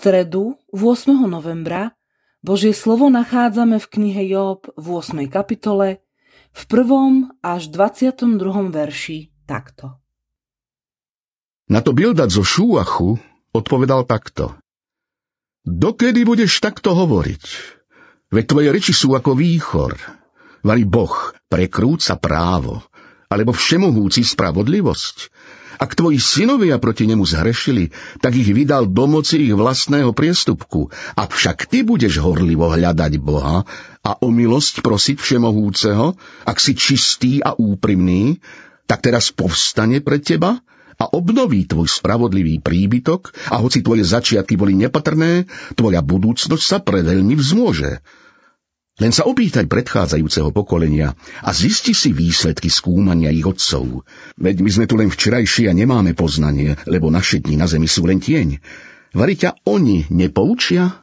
stredu 8. novembra Božie slovo nachádzame v knihe Job v 8. kapitole v 1. až 22. verši takto. Na to Bildad zo Šúachu odpovedal takto. Dokedy budeš takto hovoriť? Veď tvoje reči sú ako výchor. Vali Boh prekrúca právo, alebo všemohúci spravodlivosť. Ak tvoji synovia proti nemu zhrešili, tak ich vydal do moci ich vlastného priestupku. Avšak ty budeš horlivo hľadať Boha a o milosť prosiť Všemohúceho, ak si čistý a úprimný, tak teraz povstane pre teba a obnoví tvoj spravodlivý príbytok a hoci tvoje začiatky boli nepatrné, tvoja budúcnosť sa preveľmi vzmôže. Len sa opýtať predchádzajúceho pokolenia a zisti si výsledky skúmania ich otcov. Veď my sme tu len včerajší a nemáme poznanie, lebo naše dni na zemi sú len tieň. Vari ťa oni nepoučia?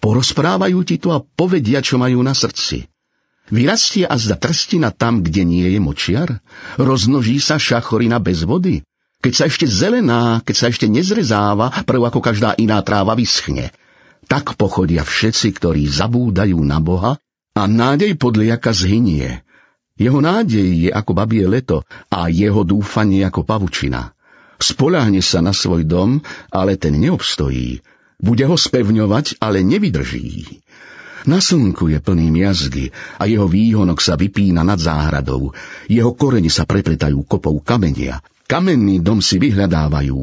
Porozprávajú ti to a povedia, čo majú na srdci. Vyrastie a zda trstina tam, kde nie je močiar? Roznoží sa šachorina bez vody? Keď sa ešte zelená, keď sa ešte nezrezáva, prv ako každá iná tráva vyschne – tak pochodia všetci, ktorí zabúdajú na Boha a nádej podliaka zhynie. Jeho nádej je ako babie leto a jeho dúfanie ako pavučina. Spoláhne sa na svoj dom, ale ten neobstojí. Bude ho spevňovať, ale nevydrží. Na slnku je plný miazgy a jeho výhonok sa vypína nad záhradou. Jeho korene sa prepletajú kopou kamenia. Kamenný dom si vyhľadávajú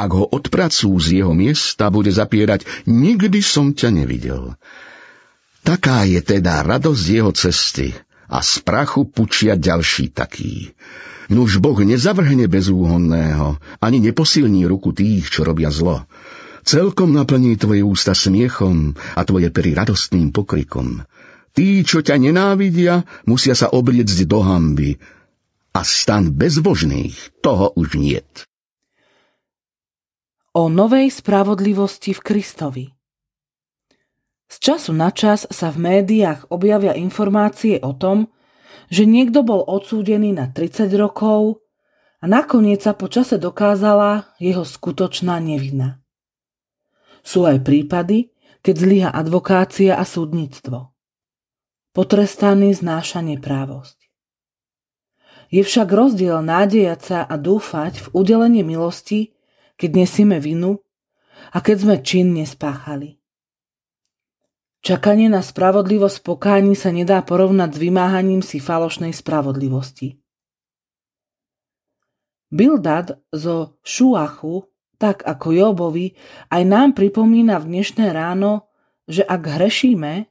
ak ho odpracú z jeho miesta, bude zapierať nikdy som ťa nevidel. Taká je teda radosť jeho cesty a z prachu pučia ďalší taký. Nuž Boh nezavrhne bezúhonného, ani neposilní ruku tých, čo robia zlo. Celkom naplní tvoje ústa smiechom a tvoje pery radostným pokrikom. Tí, čo ťa nenávidia, musia sa obliecť do hamby a stan bezbožných toho už niet o novej spravodlivosti v Kristovi. Z času na čas sa v médiách objavia informácie o tom, že niekto bol odsúdený na 30 rokov a nakoniec sa po čase dokázala jeho skutočná nevina. Sú aj prípady, keď zlyha advokácia a súdnictvo. Potrestaný znáša neprávosť. Je však rozdiel nádejať sa a dúfať v udelenie milosti keď nesieme vinu a keď sme čin nespáchali. Čakanie na spravodlivosť pokáni sa nedá porovnať s vymáhaním si falošnej spravodlivosti. Bildad zo Šuachu, tak ako Jobovi, aj nám pripomína v dnešné ráno, že ak hrešíme,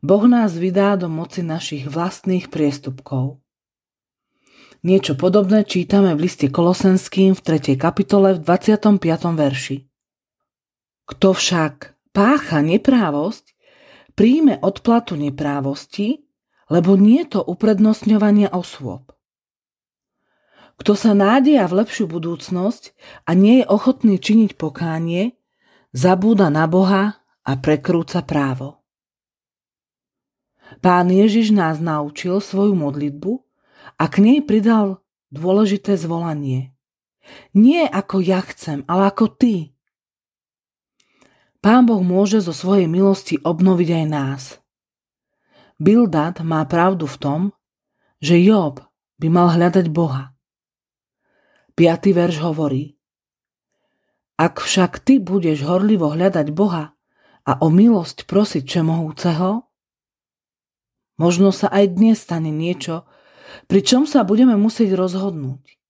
Boh nás vydá do moci našich vlastných priestupkov. Niečo podobné čítame v liste Kolosenským v 3. kapitole v 25. verši. Kto však pácha neprávosť, príjme odplatu neprávosti, lebo nie je to uprednostňovanie osôb. Kto sa nádeja v lepšiu budúcnosť a nie je ochotný činiť pokánie, zabúda na Boha a prekrúca právo. Pán Ježiš nás naučil svoju modlitbu, a k nej pridal dôležité zvolanie. Nie ako ja chcem, ale ako ty. Pán Boh môže zo svojej milosti obnoviť aj nás. Bildad má pravdu v tom, že Job by mal hľadať Boha. Piatý verš hovorí Ak však ty budeš horlivo hľadať Boha a o milosť prosiť Čemohúceho, možno sa aj dnes stane niečo, pričom sa budeme musieť rozhodnúť.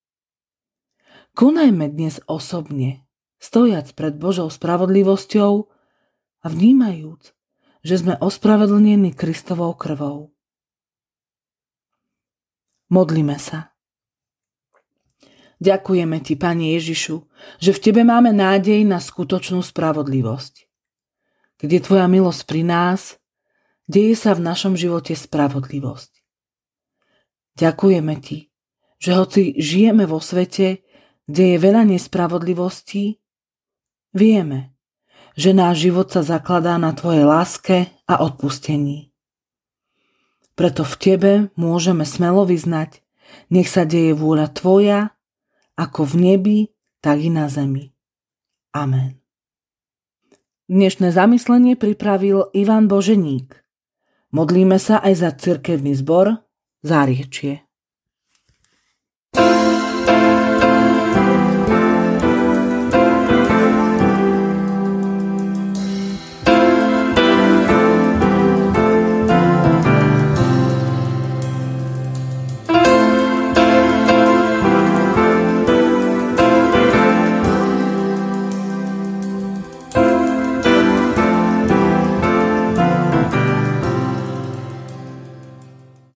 Konajme dnes osobne, stojac pred Božou spravodlivosťou a vnímajúc, že sme ospravedlnení Kristovou krvou. Modlíme sa. Ďakujeme Ti, Pane Ježišu, že v Tebe máme nádej na skutočnú spravodlivosť. Kde Tvoja milosť pri nás, deje sa v našom živote spravodlivosť. Ďakujeme ti, že hoci žijeme vo svete, kde je veľa nespravodlivostí, vieme, že náš život sa zakladá na tvojej láske a odpustení. Preto v tebe môžeme smelo vyznať, nech sa deje vôľa tvoja, ako v nebi, tak i na zemi. Amen. Dnešné zamyslenie pripravil Ivan Boženík. Modlíme sa aj za cirkevný zbor Záriečie.